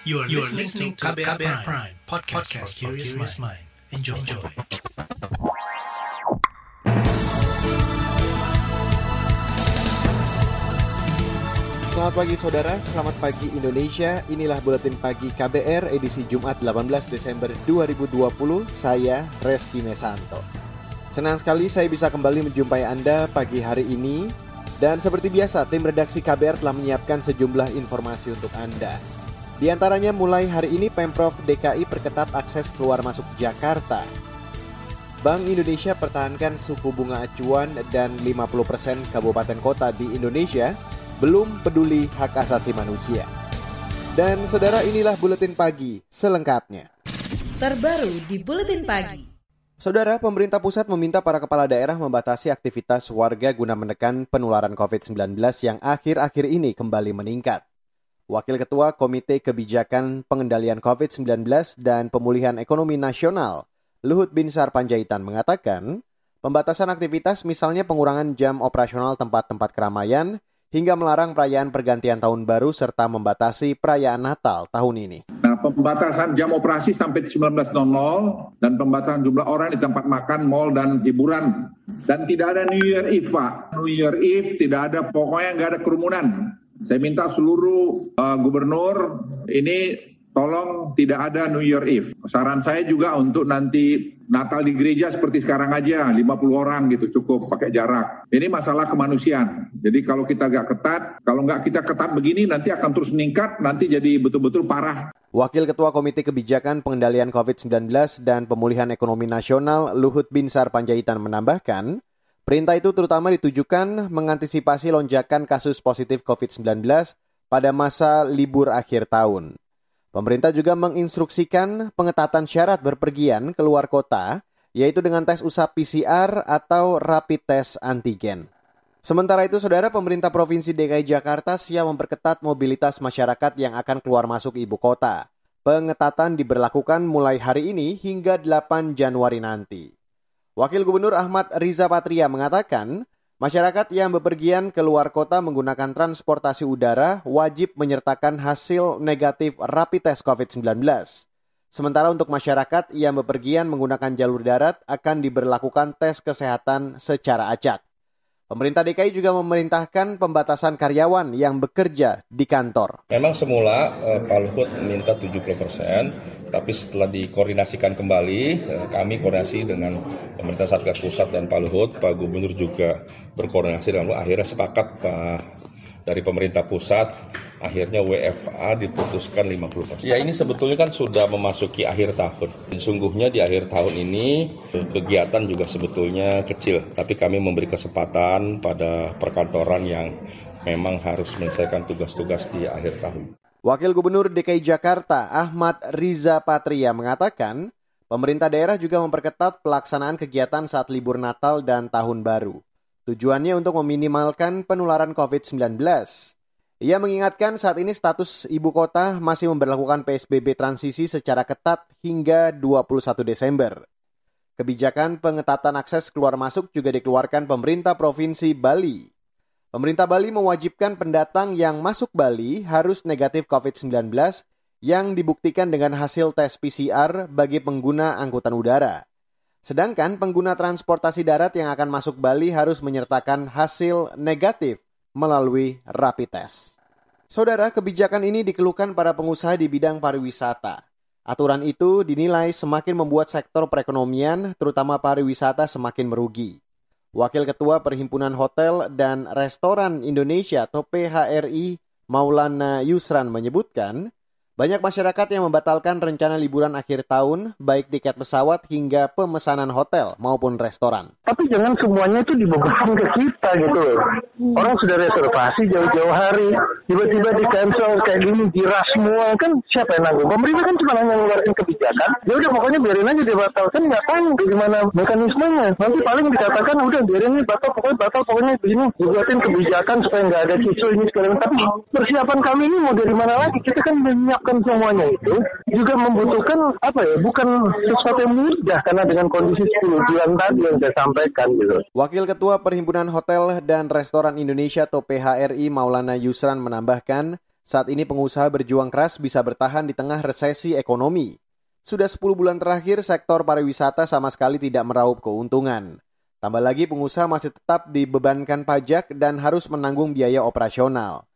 You are, you are listening to KBR, KBR Prime, Prime podcast, podcast for curious mind. Enjoy. Enjoy. Selamat pagi saudara, selamat pagi Indonesia. Inilah buletin pagi KBR edisi Jumat 18 Desember 2020. Saya Reski Mesanto. Senang sekali saya bisa kembali menjumpai Anda pagi hari ini. Dan seperti biasa, tim redaksi KBR telah menyiapkan sejumlah informasi untuk Anda. Di antaranya mulai hari ini Pemprov DKI perketat akses keluar masuk Jakarta. Bank Indonesia pertahankan suku bunga acuan dan 50% kabupaten kota di Indonesia belum peduli hak asasi manusia. Dan saudara inilah buletin pagi selengkapnya. Terbaru di buletin pagi. Saudara, pemerintah pusat meminta para kepala daerah membatasi aktivitas warga guna menekan penularan COVID-19 yang akhir-akhir ini kembali meningkat. Wakil Ketua Komite Kebijakan Pengendalian COVID-19 dan Pemulihan Ekonomi Nasional, Luhut Binsar Panjaitan mengatakan, pembatasan aktivitas misalnya pengurangan jam operasional tempat-tempat keramaian, hingga melarang perayaan pergantian tahun baru serta membatasi perayaan Natal tahun ini. Nah, pembatasan jam operasi sampai 19.00 dan pembatasan jumlah orang di tempat makan, mall, dan hiburan. Dan tidak ada New Year Eve, Pak. New Year Eve tidak ada, pokoknya nggak ada kerumunan. Saya minta seluruh uh, gubernur ini tolong tidak ada New Year Eve. Saran saya juga untuk nanti Natal di gereja seperti sekarang aja, 50 orang gitu cukup pakai jarak. Ini masalah kemanusiaan. Jadi kalau kita nggak ketat, kalau nggak kita ketat begini nanti akan terus meningkat, nanti jadi betul-betul parah. Wakil Ketua Komite Kebijakan Pengendalian COVID-19 dan Pemulihan Ekonomi Nasional Luhut Binsar Panjaitan menambahkan, Perintah itu terutama ditujukan mengantisipasi lonjakan kasus positif COVID-19 pada masa libur akhir tahun. Pemerintah juga menginstruksikan pengetatan syarat berpergian keluar kota, yaitu dengan tes usap PCR atau rapid test antigen. Sementara itu, saudara pemerintah Provinsi DKI Jakarta siap memperketat mobilitas masyarakat yang akan keluar masuk ibu kota. Pengetatan diberlakukan mulai hari ini hingga 8 Januari nanti. Wakil Gubernur Ahmad Riza Patria mengatakan, masyarakat yang bepergian ke luar kota menggunakan transportasi udara wajib menyertakan hasil negatif rapid test COVID-19. Sementara untuk masyarakat yang bepergian menggunakan jalur darat akan diberlakukan tes kesehatan secara acak. Pemerintah DKI juga memerintahkan pembatasan karyawan yang bekerja di kantor. Memang semula eh, Pak Luhut minta 70 persen, tapi setelah dikoordinasikan kembali, eh, kami koordinasi dengan pemerintah Satgas Pusat dan Pak Luhut, Pak Gubernur juga berkoordinasi dengan akhirnya sepakat Pak dari pemerintah pusat akhirnya WFA diputuskan 50%. Ya ini sebetulnya kan sudah memasuki akhir tahun. Sungguhnya di akhir tahun ini kegiatan juga sebetulnya kecil, tapi kami memberi kesempatan pada perkantoran yang memang harus menyelesaikan tugas-tugas di akhir tahun. Wakil Gubernur DKI Jakarta Ahmad Riza Patria mengatakan, pemerintah daerah juga memperketat pelaksanaan kegiatan saat libur Natal dan Tahun Baru. Tujuannya untuk meminimalkan penularan COVID-19. Ia mengingatkan saat ini status ibu kota masih memperlakukan PSBB transisi secara ketat hingga 21 Desember. Kebijakan pengetatan akses keluar masuk juga dikeluarkan pemerintah Provinsi Bali. Pemerintah Bali mewajibkan pendatang yang masuk Bali harus negatif COVID-19 yang dibuktikan dengan hasil tes PCR bagi pengguna angkutan udara. Sedangkan pengguna transportasi darat yang akan masuk Bali harus menyertakan hasil negatif melalui rapid test. Saudara, kebijakan ini dikeluhkan para pengusaha di bidang pariwisata. Aturan itu dinilai semakin membuat sektor perekonomian, terutama pariwisata, semakin merugi. Wakil Ketua Perhimpunan Hotel dan Restoran Indonesia atau PHRI Maulana Yusran menyebutkan, banyak masyarakat yang membatalkan rencana liburan akhir tahun, baik tiket pesawat hingga pemesanan hotel maupun restoran. Tapi jangan semuanya itu dibebankan ke kita gitu loh. Orang sudah reservasi jauh-jauh hari, tiba-tiba di cancel kayak gini, diras semua kan siapa yang nanggung? Pemerintah kan cuma hanya mengeluarkan kebijakan. Ya udah pokoknya biarin aja dibatalkan, nggak tahu gimana mekanismenya. Nanti paling dikatakan udah biarin ini batal, pokoknya batal, pokoknya begini. Dibuatin kebijakan supaya nggak ada kisah ini sekarang. Tapi persiapan kami ini mau dari mana lagi? Kita kan menyiapkan melakukan semuanya itu juga membutuhkan apa ya bukan sesuatu yang mudah karena dengan kondisi 10 bulan tadi yang saya sampaikan gitu. Wakil Ketua Perhimpunan Hotel dan Restoran Indonesia atau PHRI Maulana Yusran menambahkan Saat ini pengusaha berjuang keras bisa bertahan di tengah resesi ekonomi. Sudah 10 bulan terakhir sektor pariwisata sama sekali tidak meraup keuntungan. Tambah lagi pengusaha masih tetap dibebankan pajak dan harus menanggung biaya operasional.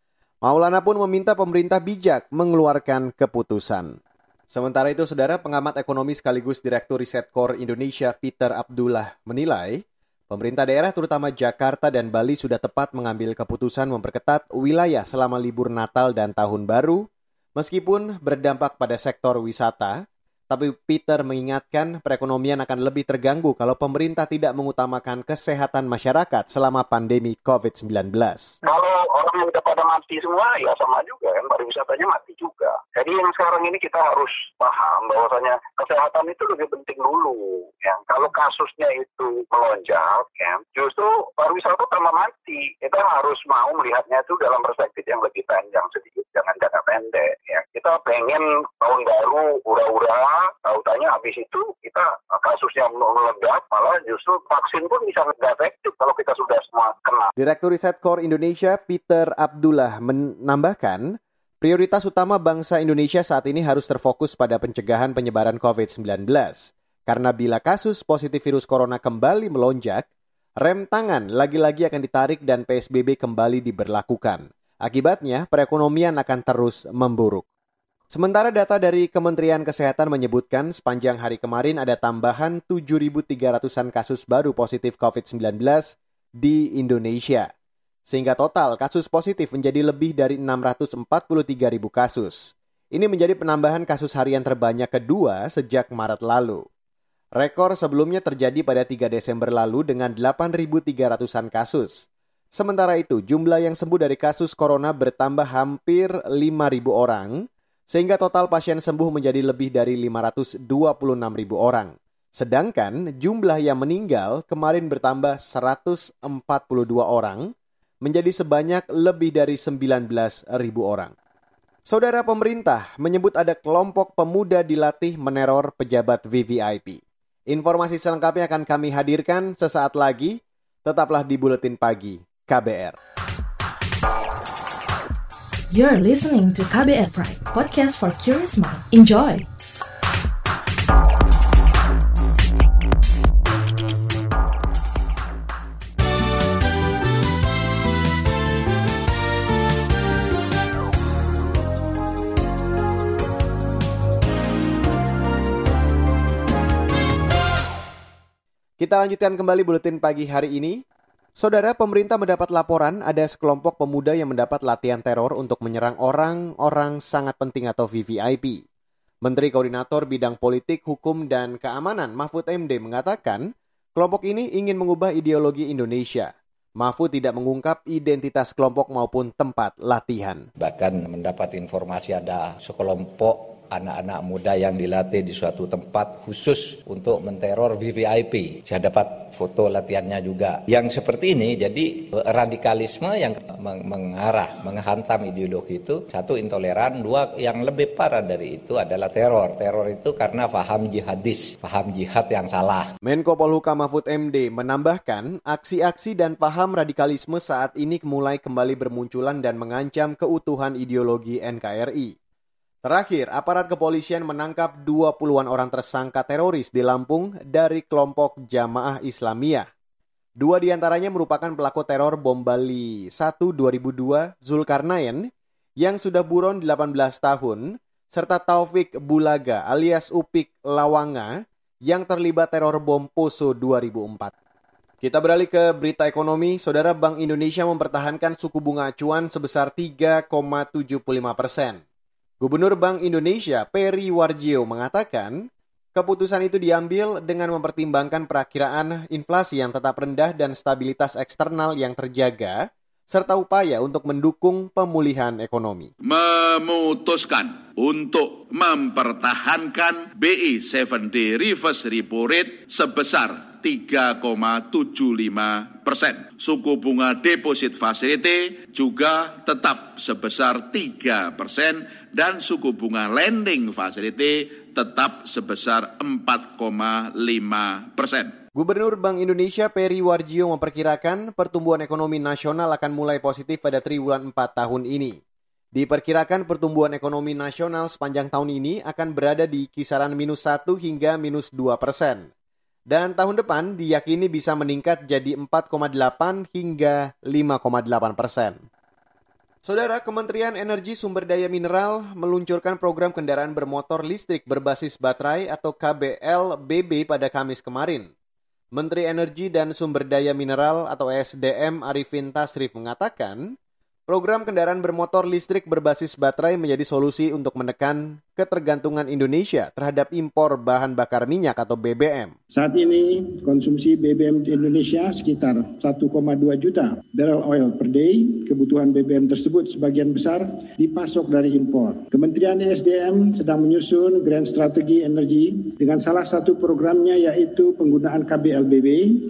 Maulana pun meminta pemerintah bijak mengeluarkan keputusan. Sementara itu, saudara pengamat ekonomi sekaligus Direktur Riset Core Indonesia Peter Abdullah menilai, Pemerintah daerah terutama Jakarta dan Bali sudah tepat mengambil keputusan memperketat wilayah selama libur Natal dan Tahun Baru, meskipun berdampak pada sektor wisata, tapi Peter mengingatkan perekonomian akan lebih terganggu kalau pemerintah tidak mengutamakan kesehatan masyarakat selama pandemi COVID-19. Kalau yang udah pada mati semua, ya sama juga kan, pariwisatanya mati juga. Jadi yang sekarang ini kita harus paham bahwasanya kesehatan itu lebih penting dulu. Ya. Kalau kasusnya itu melonjak, ya, justru pariwisata tambah mati. Kita harus mau melihatnya itu dalam perspektif yang lebih panjang sedikit, jangan jangka pendek. Ya. Kita pengen tahun baru, ura-ura, tahu-tanya habis itu kita kasusnya meledak, malah justru vaksin pun bisa nggak efektif kalau kita sudah semua kena. Direktur Riset Core Indonesia Peter Abdullah menambahkan, Prioritas utama bangsa Indonesia saat ini harus terfokus pada pencegahan penyebaran COVID-19. Karena bila kasus positif virus corona kembali melonjak, rem tangan lagi-lagi akan ditarik dan PSBB kembali diberlakukan. Akibatnya, perekonomian akan terus memburuk. Sementara data dari Kementerian Kesehatan menyebutkan sepanjang hari kemarin ada tambahan 7.300-an kasus baru positif COVID-19 di Indonesia sehingga total kasus positif menjadi lebih dari 643 ribu kasus. Ini menjadi penambahan kasus harian terbanyak kedua sejak Maret lalu. Rekor sebelumnya terjadi pada 3 Desember lalu dengan 8.300-an kasus. Sementara itu, jumlah yang sembuh dari kasus corona bertambah hampir 5.000 orang, sehingga total pasien sembuh menjadi lebih dari 526.000 orang. Sedangkan jumlah yang meninggal kemarin bertambah 142 orang, menjadi sebanyak lebih dari 19 ribu orang. Saudara pemerintah menyebut ada kelompok pemuda dilatih meneror pejabat VVIP. Informasi selengkapnya akan kami hadirkan sesaat lagi. Tetaplah di Buletin Pagi KBR. You're listening to KBR Pride, podcast for curious mind. Enjoy! Kita lanjutkan kembali buletin pagi hari ini. Saudara, pemerintah mendapat laporan ada sekelompok pemuda yang mendapat latihan teror untuk menyerang orang-orang sangat penting atau VVIP. Menteri Koordinator Bidang Politik, Hukum, dan Keamanan Mahfud MD mengatakan, kelompok ini ingin mengubah ideologi Indonesia. Mahfud tidak mengungkap identitas kelompok maupun tempat latihan. Bahkan mendapat informasi ada sekelompok anak-anak muda yang dilatih di suatu tempat khusus untuk menteror VVIP. Saya dapat foto latihannya juga. Yang seperti ini jadi radikalisme yang mengarah, menghantam ideologi itu satu intoleran, dua yang lebih parah dari itu adalah teror. Teror itu karena faham jihadis, faham jihad yang salah. Menko Polhukam Mahfud MD menambahkan aksi-aksi dan paham radikalisme saat ini mulai kembali bermunculan dan mengancam keutuhan ideologi NKRI. Terakhir, aparat kepolisian menangkap 20-an orang tersangka teroris di Lampung dari kelompok Jamaah Islamiyah. Dua di antaranya merupakan pelaku teror bom Bali 1 2002 Zulkarnain yang sudah buron 18 tahun, serta Taufik Bulaga alias Upik Lawanga yang terlibat teror bom Poso 2004. Kita beralih ke berita ekonomi. Saudara Bank Indonesia mempertahankan suku bunga acuan sebesar 3,75 persen. Gubernur Bank Indonesia Peri Warjio mengatakan, keputusan itu diambil dengan mempertimbangkan perakiraan inflasi yang tetap rendah dan stabilitas eksternal yang terjaga, serta upaya untuk mendukung pemulihan ekonomi. Memutuskan untuk mempertahankan BI 7D reverse repo rate sebesar 3,75 persen. Suku bunga deposit facility juga tetap sebesar 3 persen dan suku bunga lending facility tetap sebesar 4,5 persen. Gubernur Bank Indonesia Peri Warjio memperkirakan pertumbuhan ekonomi nasional akan mulai positif pada triwulan 4 tahun ini. Diperkirakan pertumbuhan ekonomi nasional sepanjang tahun ini akan berada di kisaran minus 1 hingga minus 2 persen. Dan tahun depan diyakini bisa meningkat jadi 4,8 hingga 5,8 persen. Saudara Kementerian Energi Sumber Daya Mineral meluncurkan program kendaraan bermotor listrik berbasis baterai atau KBLBB pada Kamis kemarin. Menteri Energi dan Sumber Daya Mineral atau SDM Arifin Tasrif mengatakan, Program kendaraan bermotor listrik berbasis baterai menjadi solusi untuk menekan ketergantungan Indonesia terhadap impor bahan bakar minyak atau BBM. Saat ini konsumsi BBM di Indonesia sekitar 1,2 juta barrel oil per day. Kebutuhan BBM tersebut sebagian besar dipasok dari impor. Kementerian ESDM sedang menyusun grand strategi energi dengan salah satu programnya yaitu penggunaan KBLBB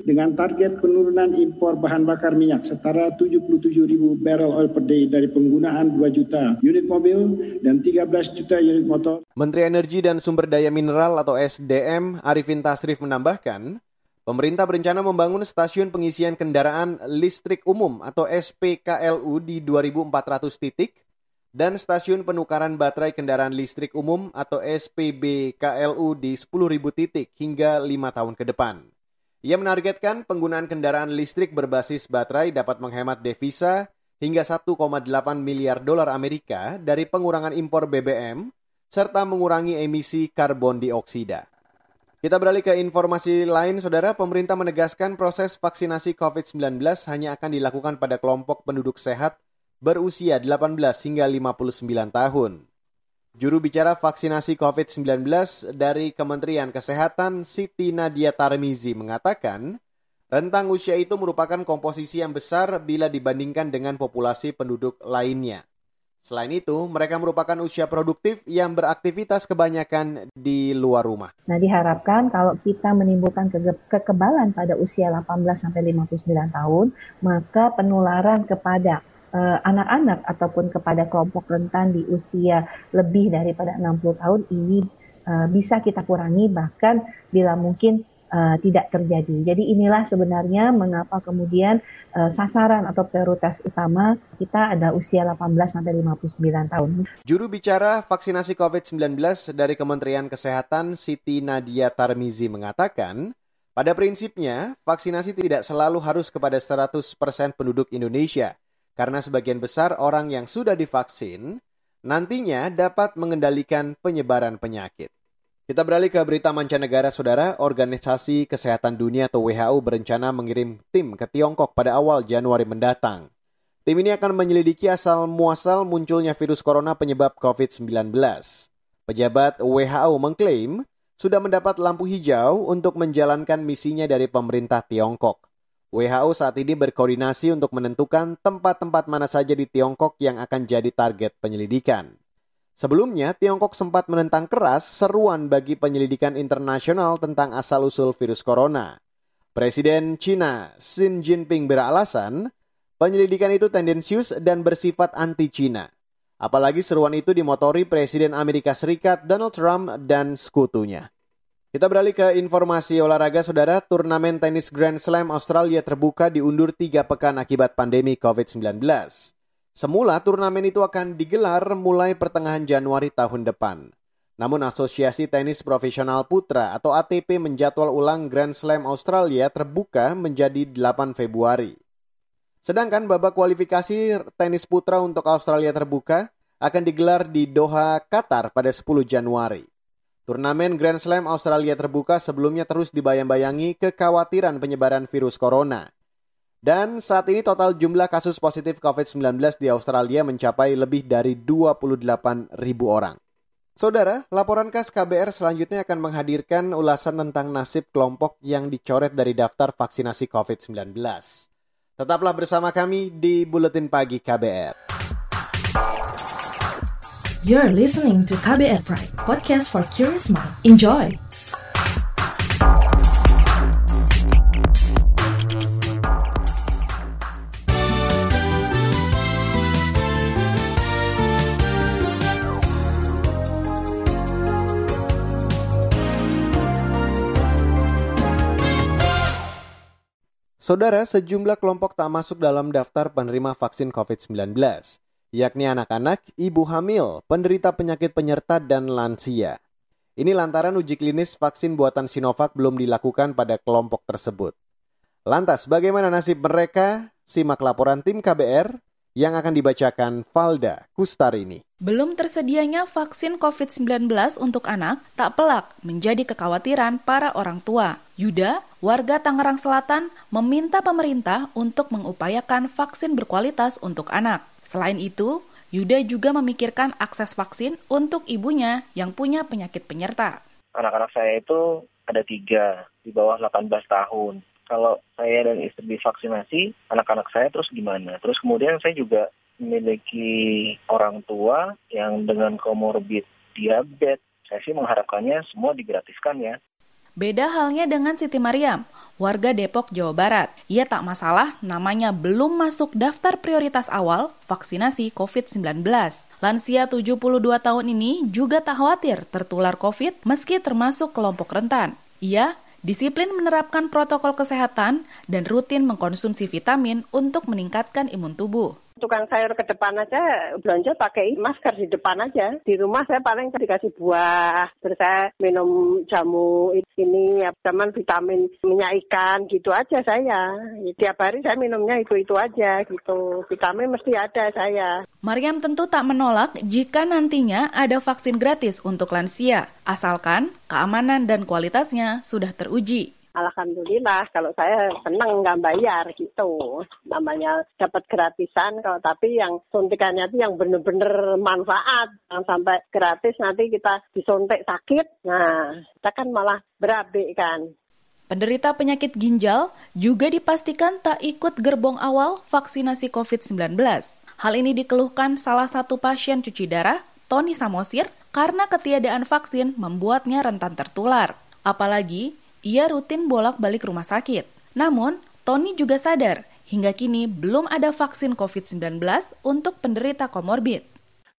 dengan target penurunan impor bahan bakar minyak setara 77 ribu barrel oil per day dari penggunaan 2 juta unit mobil dan 13 juta unit motor. Menteri Energi dan Sumber Daya Mineral atau SDM Arifin Tasrif menambahkan, pemerintah berencana membangun stasiun pengisian kendaraan listrik umum atau SPKLU di 2.400 titik dan stasiun penukaran baterai kendaraan listrik umum atau SPBKLU di 10.000 titik hingga lima tahun ke depan. Ia menargetkan penggunaan kendaraan listrik berbasis baterai dapat menghemat devisa hingga 1,8 miliar dolar Amerika dari pengurangan impor BBM serta mengurangi emisi karbon dioksida. Kita beralih ke informasi lain, saudara. Pemerintah menegaskan proses vaksinasi COVID-19 hanya akan dilakukan pada kelompok penduduk sehat berusia 18 hingga 59 tahun. Juru bicara vaksinasi COVID-19 dari Kementerian Kesehatan Siti Nadia Tarmizi mengatakan, rentang usia itu merupakan komposisi yang besar bila dibandingkan dengan populasi penduduk lainnya. Selain itu, mereka merupakan usia produktif yang beraktivitas kebanyakan di luar rumah. Nah, diharapkan kalau kita menimbulkan ke kekebalan pada usia 18 sampai 59 tahun, maka penularan kepada eh, anak-anak uh, ataupun kepada kelompok rentan di usia lebih daripada 60 tahun ini uh, bisa kita kurangi bahkan bila mungkin uh, tidak terjadi. Jadi inilah sebenarnya mengapa kemudian uh, sasaran atau prioritas utama kita ada usia 18 sampai 59 tahun. Juru bicara vaksinasi COVID-19 dari Kementerian Kesehatan Siti Nadia Tarmizi mengatakan, pada prinsipnya, vaksinasi tidak selalu harus kepada 100% penduduk Indonesia, karena sebagian besar orang yang sudah divaksin nantinya dapat mengendalikan penyebaran penyakit. Kita beralih ke berita mancanegara, saudara. Organisasi Kesehatan Dunia atau WHO berencana mengirim tim ke Tiongkok pada awal Januari mendatang. Tim ini akan menyelidiki asal muasal munculnya virus corona penyebab COVID-19. Pejabat WHO mengklaim sudah mendapat lampu hijau untuk menjalankan misinya dari pemerintah Tiongkok. WHO saat ini berkoordinasi untuk menentukan tempat-tempat mana saja di Tiongkok yang akan jadi target penyelidikan. Sebelumnya, Tiongkok sempat menentang keras seruan bagi penyelidikan internasional tentang asal-usul virus corona. Presiden China Xi Jinping beralasan, penyelidikan itu tendensius dan bersifat anti-China. Apalagi seruan itu dimotori Presiden Amerika Serikat Donald Trump dan sekutunya. Kita beralih ke informasi olahraga, saudara. Turnamen tenis Grand Slam Australia terbuka diundur tiga pekan akibat pandemi COVID-19. Semula turnamen itu akan digelar mulai pertengahan Januari tahun depan. Namun Asosiasi Tenis Profesional Putra atau ATP menjadwal ulang Grand Slam Australia terbuka menjadi 8 Februari. Sedangkan babak kualifikasi tenis putra untuk Australia terbuka akan digelar di Doha, Qatar pada 10 Januari. Turnamen Grand Slam Australia terbuka sebelumnya terus dibayang-bayangi kekhawatiran penyebaran virus corona. Dan saat ini total jumlah kasus positif COVID-19 di Australia mencapai lebih dari 28 ribu orang. Saudara, laporan khas KBR selanjutnya akan menghadirkan ulasan tentang nasib kelompok yang dicoret dari daftar vaksinasi COVID-19. Tetaplah bersama kami di Buletin Pagi KBR. You're listening to KBR Pride, podcast for curious mind. Enjoy! Saudara, sejumlah kelompok tak masuk dalam daftar penerima vaksin COVID-19. yakni anak-anak, ibu hamil, penderita penyakit penyerta, dan lansia. Ini lantaran uji klinis vaksin buatan Sinovac belum dilakukan pada kelompok tersebut. Lantas, bagaimana nasib mereka? Simak laporan tim KBR yang akan dibacakan Valda Kustarini. Belum tersedianya vaksin COVID-19 untuk anak tak pelak menjadi kekhawatiran para orang tua. Yuda, warga Tangerang Selatan, meminta pemerintah untuk mengupayakan vaksin berkualitas untuk anak. Selain itu, Yuda juga memikirkan akses vaksin untuk ibunya yang punya penyakit penyerta. Anak-anak saya itu ada tiga, di bawah 18 tahun. Kalau saya dan istri divaksinasi, anak-anak saya terus gimana? Terus kemudian saya juga memiliki orang tua yang dengan komorbid diabetes. Saya sih mengharapkannya semua digratiskan ya. Beda halnya dengan Siti Mariam, warga Depok, Jawa Barat. Ia tak masalah namanya belum masuk daftar prioritas awal vaksinasi COVID-19. Lansia 72 tahun ini juga tak khawatir tertular COVID meski termasuk kelompok rentan. Ia disiplin menerapkan protokol kesehatan dan rutin mengkonsumsi vitamin untuk meningkatkan imun tubuh tukang sayur ke depan aja belanja pakai masker di depan aja. Di rumah saya paling dikasih buah, terus saya minum jamu ini, ya, zaman vitamin minyak ikan gitu aja saya. Tiap hari saya minumnya itu-itu aja gitu. Vitamin mesti ada saya. Mariam tentu tak menolak jika nantinya ada vaksin gratis untuk lansia, asalkan keamanan dan kualitasnya sudah teruji. Alhamdulillah kalau saya senang nggak bayar gitu. Namanya dapat gratisan kalau tapi yang suntikannya itu yang benar-benar manfaat. Jangan sampai gratis nanti kita disuntik sakit. Nah, kita kan malah berabe kan. Penderita penyakit ginjal juga dipastikan tak ikut gerbong awal vaksinasi COVID-19. Hal ini dikeluhkan salah satu pasien cuci darah, Tony Samosir, karena ketiadaan vaksin membuatnya rentan tertular. Apalagi ia rutin bolak-balik rumah sakit. Namun, Tony juga sadar hingga kini belum ada vaksin COVID-19 untuk penderita komorbid.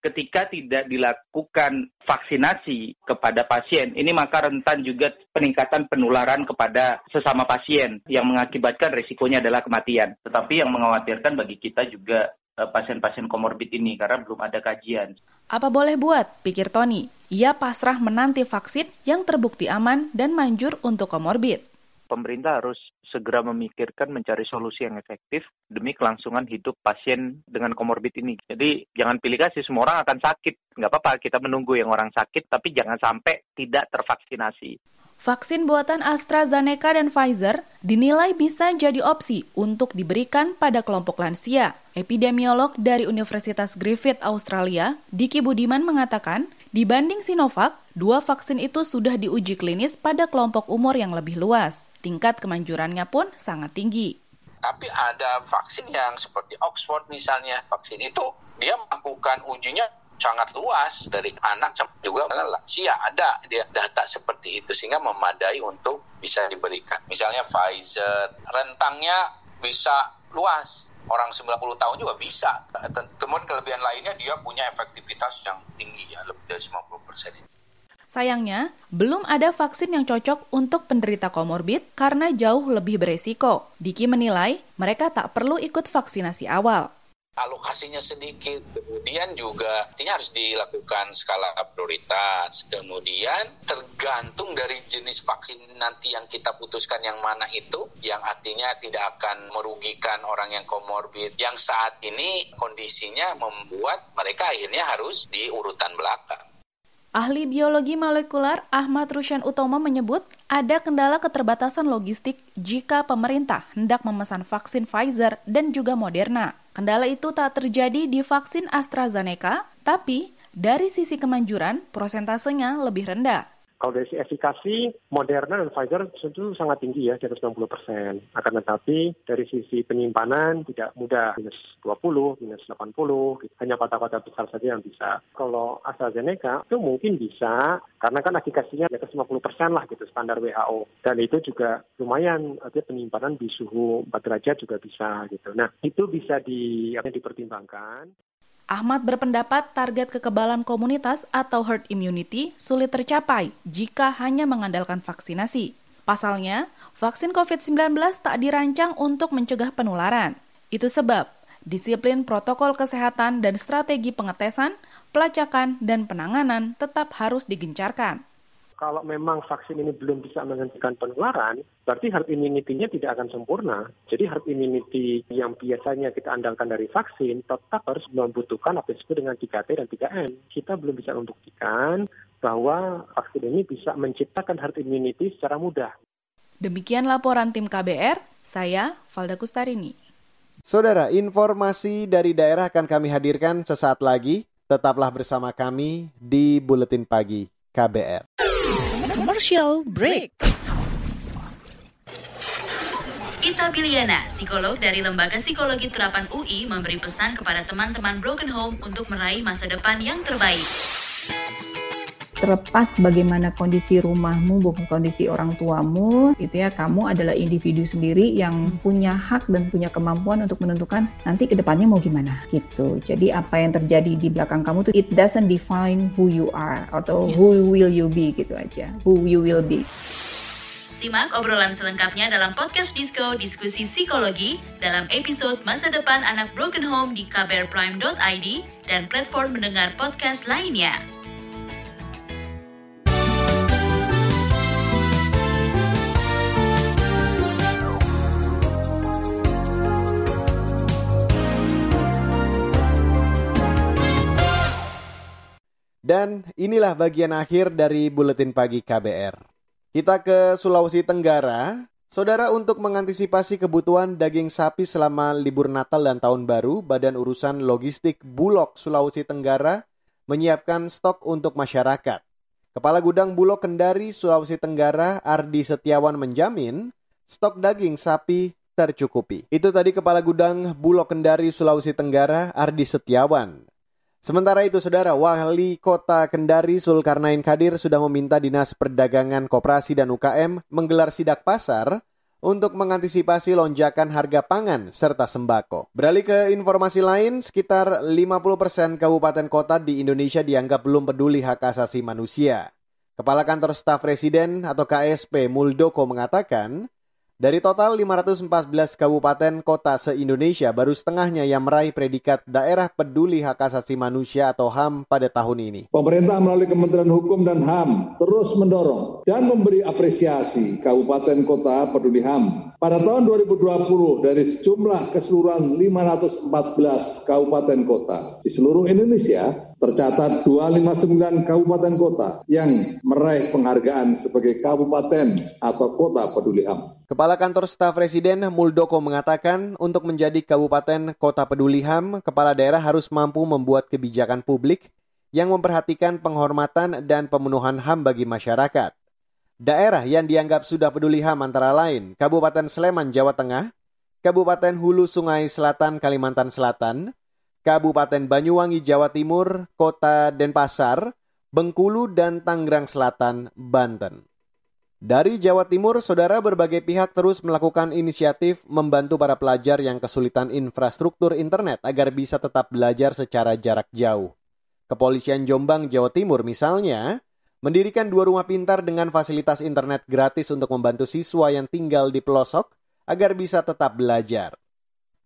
Ketika tidak dilakukan vaksinasi kepada pasien, ini maka rentan juga peningkatan penularan kepada sesama pasien yang mengakibatkan risikonya adalah kematian. Tetapi yang mengkhawatirkan bagi kita juga pasien-pasien komorbid ini karena belum ada kajian. Apa boleh buat, pikir Tony. Ia pasrah menanti vaksin yang terbukti aman dan manjur untuk komorbid. Pemerintah harus segera memikirkan mencari solusi yang efektif demi kelangsungan hidup pasien dengan komorbid ini. Jadi jangan pilih kasih, semua orang akan sakit. Nggak apa-apa, kita menunggu yang orang sakit, tapi jangan sampai tidak tervaksinasi. Vaksin buatan AstraZeneca dan Pfizer dinilai bisa jadi opsi untuk diberikan pada kelompok lansia. Epidemiolog dari Universitas Griffith Australia, Diki Budiman mengatakan, Dibanding Sinovac, dua vaksin itu sudah diuji klinis pada kelompok umur yang lebih luas. Tingkat kemanjurannya pun sangat tinggi. Tapi ada vaksin yang seperti Oxford misalnya, vaksin itu dia melakukan ujinya sangat luas dari anak juga lansia ada dia data seperti itu sehingga memadai untuk bisa diberikan. Misalnya Pfizer rentangnya bisa luas orang 90 tahun juga bisa. Kemudian kelebihan lainnya dia punya efektivitas yang tinggi ya, lebih dari 50 persen. Sayangnya, belum ada vaksin yang cocok untuk penderita komorbid karena jauh lebih beresiko. Diki menilai mereka tak perlu ikut vaksinasi awal alokasinya sedikit. Kemudian juga artinya harus dilakukan skala prioritas. Kemudian tergantung dari jenis vaksin nanti yang kita putuskan yang mana itu, yang artinya tidak akan merugikan orang yang komorbid. Yang saat ini kondisinya membuat mereka akhirnya harus di urutan belakang. Ahli biologi molekuler Ahmad Rusyan Utomo menyebut ada kendala keterbatasan logistik jika pemerintah hendak memesan vaksin Pfizer dan juga Moderna. Kendala itu tak terjadi di vaksin AstraZeneca, tapi dari sisi kemanjuran prosentasenya lebih rendah. Kalau dari efikasi, Moderna dan Pfizer tentu sangat tinggi ya, di atas 90 persen. Akan tetapi dari sisi penyimpanan tidak mudah, minus 20, minus 80, gitu. hanya kota-kota besar saja yang bisa. Kalau AstraZeneca itu mungkin bisa, karena kan efikasinya di atas 50 persen lah gitu, standar WHO. Dan itu juga lumayan, artinya penyimpanan di suhu 4 derajat juga bisa gitu. Nah, itu bisa di, dipertimbangkan. Ahmad berpendapat target kekebalan komunitas atau herd immunity sulit tercapai jika hanya mengandalkan vaksinasi. Pasalnya, vaksin COVID-19 tak dirancang untuk mencegah penularan. Itu sebab Disiplin protokol kesehatan dan strategi pengetesan, pelacakan, dan penanganan tetap harus digencarkan. Kalau memang vaksin ini belum bisa menghentikan penularan, berarti herd immunity-nya tidak akan sempurna. Jadi herd immunity yang biasanya kita andalkan dari vaksin tetap harus membutuhkan apa yang disebut dengan 3T dan 3M. Kita belum bisa membuktikan bahwa vaksin ini bisa menciptakan herd immunity secara mudah. Demikian laporan tim KBR, saya Valda Kustarini. Saudara, informasi dari daerah akan kami hadirkan sesaat lagi. Tetaplah bersama kami di Buletin Pagi KBR. Commercial break. Ita Biliana, psikolog dari Lembaga Psikologi Terapan UI, memberi pesan kepada teman-teman Broken Home untuk meraih masa depan yang terbaik terlepas bagaimana kondisi rumahmu bukan kondisi orang tuamu itu ya kamu adalah individu sendiri yang punya hak dan punya kemampuan untuk menentukan nanti ke depannya mau gimana gitu jadi apa yang terjadi di belakang kamu tuh it doesn't define who you are atau yes. who will you be gitu aja who you will be Simak obrolan selengkapnya dalam podcast Disco Diskusi Psikologi dalam episode Masa Depan Anak Broken Home di kbrprime.id dan platform mendengar podcast lainnya. Dan inilah bagian akhir dari Buletin Pagi KBR. Kita ke Sulawesi Tenggara. Saudara, untuk mengantisipasi kebutuhan daging sapi selama libur Natal dan Tahun Baru, Badan Urusan Logistik Bulog Sulawesi Tenggara menyiapkan stok untuk masyarakat. Kepala Gudang Bulog Kendari Sulawesi Tenggara, Ardi Setiawan menjamin stok daging sapi tercukupi. Itu tadi Kepala Gudang Bulog Kendari Sulawesi Tenggara, Ardi Setiawan. Sementara itu, Saudara, Wali Kota Kendari Sulkarnain Kadir sudah meminta Dinas Perdagangan Koperasi dan UKM menggelar sidak pasar untuk mengantisipasi lonjakan harga pangan serta sembako. Beralih ke informasi lain, sekitar 50% kabupaten kota di Indonesia dianggap belum peduli hak asasi manusia. Kepala Kantor Staf Presiden atau KSP Muldoko mengatakan, dari total 514 kabupaten kota se-Indonesia, baru setengahnya yang meraih predikat Daerah Peduli Hak Asasi Manusia atau HAM pada tahun ini. Pemerintah melalui Kementerian Hukum dan HAM terus mendorong dan memberi apresiasi kabupaten kota peduli HAM. Pada tahun 2020, dari sejumlah keseluruhan 514 kabupaten kota di seluruh Indonesia, tercatat 259 kabupaten kota yang meraih penghargaan sebagai kabupaten atau kota peduli HAM. Kepala Kantor Staf Presiden Muldoko mengatakan untuk menjadi kabupaten kota peduli HAM, kepala daerah harus mampu membuat kebijakan publik yang memperhatikan penghormatan dan pemenuhan HAM bagi masyarakat. Daerah yang dianggap sudah peduli HAM antara lain Kabupaten Sleman, Jawa Tengah, Kabupaten Hulu Sungai Selatan, Kalimantan Selatan, Kabupaten Banyuwangi, Jawa Timur, Kota Denpasar, Bengkulu, dan Tangerang Selatan, Banten. Dari Jawa Timur, saudara berbagai pihak terus melakukan inisiatif membantu para pelajar yang kesulitan infrastruktur internet agar bisa tetap belajar secara jarak jauh. Kepolisian Jombang, Jawa Timur misalnya, mendirikan dua rumah pintar dengan fasilitas internet gratis untuk membantu siswa yang tinggal di pelosok agar bisa tetap belajar.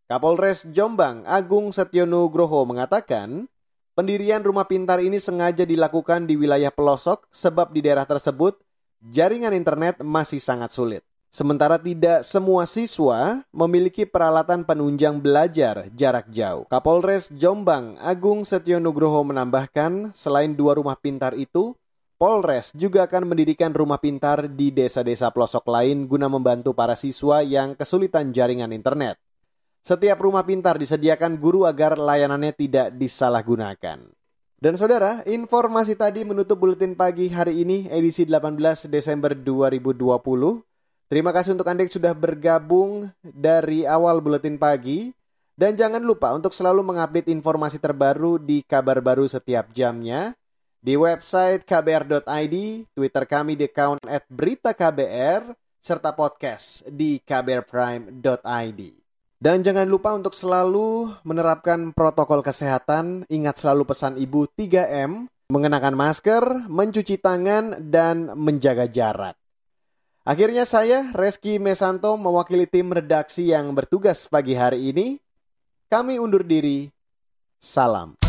Kapolres Jombang Agung Setiono Groho mengatakan, pendirian rumah pintar ini sengaja dilakukan di wilayah pelosok sebab di daerah tersebut jaringan internet masih sangat sulit. Sementara tidak semua siswa memiliki peralatan penunjang belajar jarak jauh. Kapolres Jombang Agung Setiono Groho menambahkan, selain dua rumah pintar itu, Polres juga akan mendirikan rumah pintar di desa-desa pelosok lain guna membantu para siswa yang kesulitan jaringan internet. Setiap rumah pintar disediakan guru agar layanannya tidak disalahgunakan. Dan saudara, informasi tadi menutup buletin pagi hari ini edisi 18 Desember 2020. Terima kasih untuk Anda yang sudah bergabung dari awal buletin pagi. Dan jangan lupa untuk selalu mengupdate informasi terbaru di kabar baru setiap jamnya. Di website kbr.id, Twitter kami di account at berita KBR, serta podcast di kbrprime.id. Dan jangan lupa untuk selalu menerapkan protokol kesehatan. Ingat selalu pesan ibu 3M, mengenakan masker, mencuci tangan, dan menjaga jarak. Akhirnya saya, Reski Mesanto, mewakili tim redaksi yang bertugas pagi hari ini. Kami undur diri. Salam.